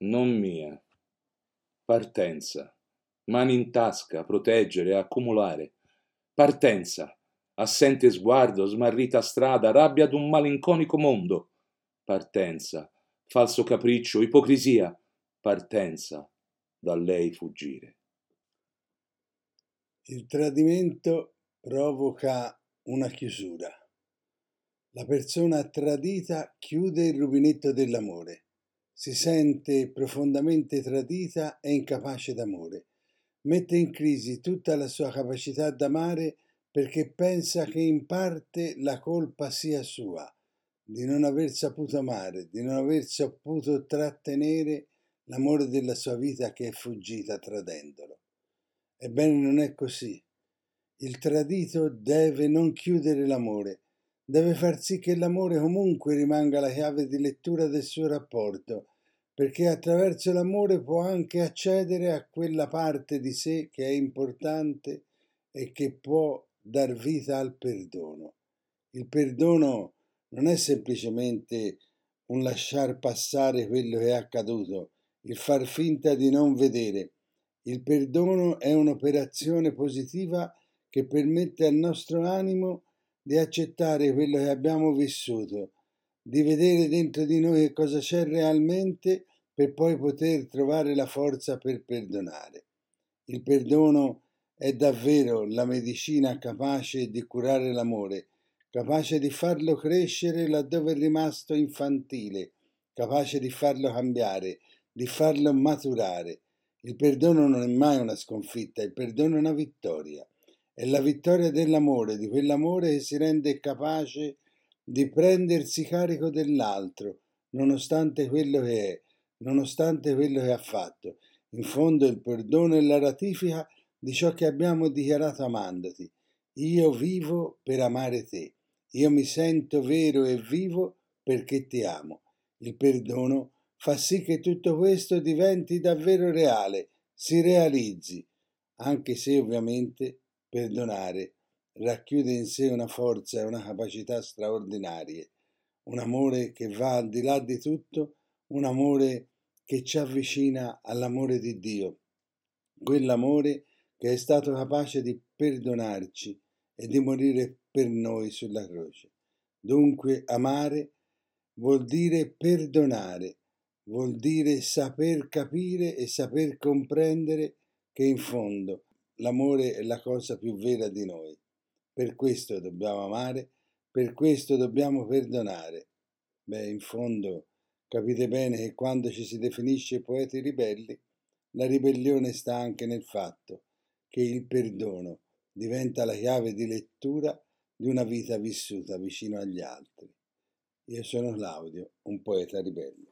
non mia. Partenza. Mani in tasca, proteggere, accumulare. Partenza. Assente sguardo, smarrita strada, rabbia d'un malinconico mondo. Partenza. Falso capriccio, ipocrisia. Partenza. Da lei fuggire. Il tradimento provoca una chiusura. La persona tradita chiude il rubinetto dell'amore si sente profondamente tradita e incapace d'amore. Mette in crisi tutta la sua capacità d'amare perché pensa che in parte la colpa sia sua, di non aver saputo amare, di non aver saputo trattenere l'amore della sua vita che è fuggita tradendolo. Ebbene non è così. Il tradito deve non chiudere l'amore, deve far sì che l'amore comunque rimanga la chiave di lettura del suo rapporto, perché attraverso l'amore può anche accedere a quella parte di sé che è importante e che può dar vita al perdono. Il perdono non è semplicemente un lasciar passare quello che è accaduto, il far finta di non vedere. Il perdono è un'operazione positiva che permette al nostro animo di accettare quello che abbiamo vissuto, di vedere dentro di noi che cosa c'è realmente per poi poter trovare la forza per perdonare. Il perdono è davvero la medicina capace di curare l'amore, capace di farlo crescere laddove è rimasto infantile, capace di farlo cambiare, di farlo maturare. Il perdono non è mai una sconfitta, il perdono è una vittoria. È la vittoria dell'amore, di quell'amore che si rende capace di prendersi carico dell'altro, nonostante quello che è, nonostante quello che ha fatto. In fondo il perdono è la ratifica di ciò che abbiamo dichiarato amandoti. Io vivo per amare te. Io mi sento vero e vivo perché ti amo. Il perdono fa sì che tutto questo diventi davvero reale, si realizzi, anche se ovviamente Perdonare racchiude in sé una forza e una capacità straordinarie, un amore che va al di là di tutto, un amore che ci avvicina all'amore di Dio, quell'amore che è stato capace di perdonarci e di morire per noi sulla croce. Dunque amare vuol dire perdonare, vuol dire saper capire e saper comprendere che in fondo l'amore è la cosa più vera di noi. Per questo dobbiamo amare, per questo dobbiamo perdonare. Beh, in fondo capite bene che quando ci si definisce poeti ribelli, la ribellione sta anche nel fatto che il perdono diventa la chiave di lettura di una vita vissuta vicino agli altri. Io sono Claudio, un poeta ribelle.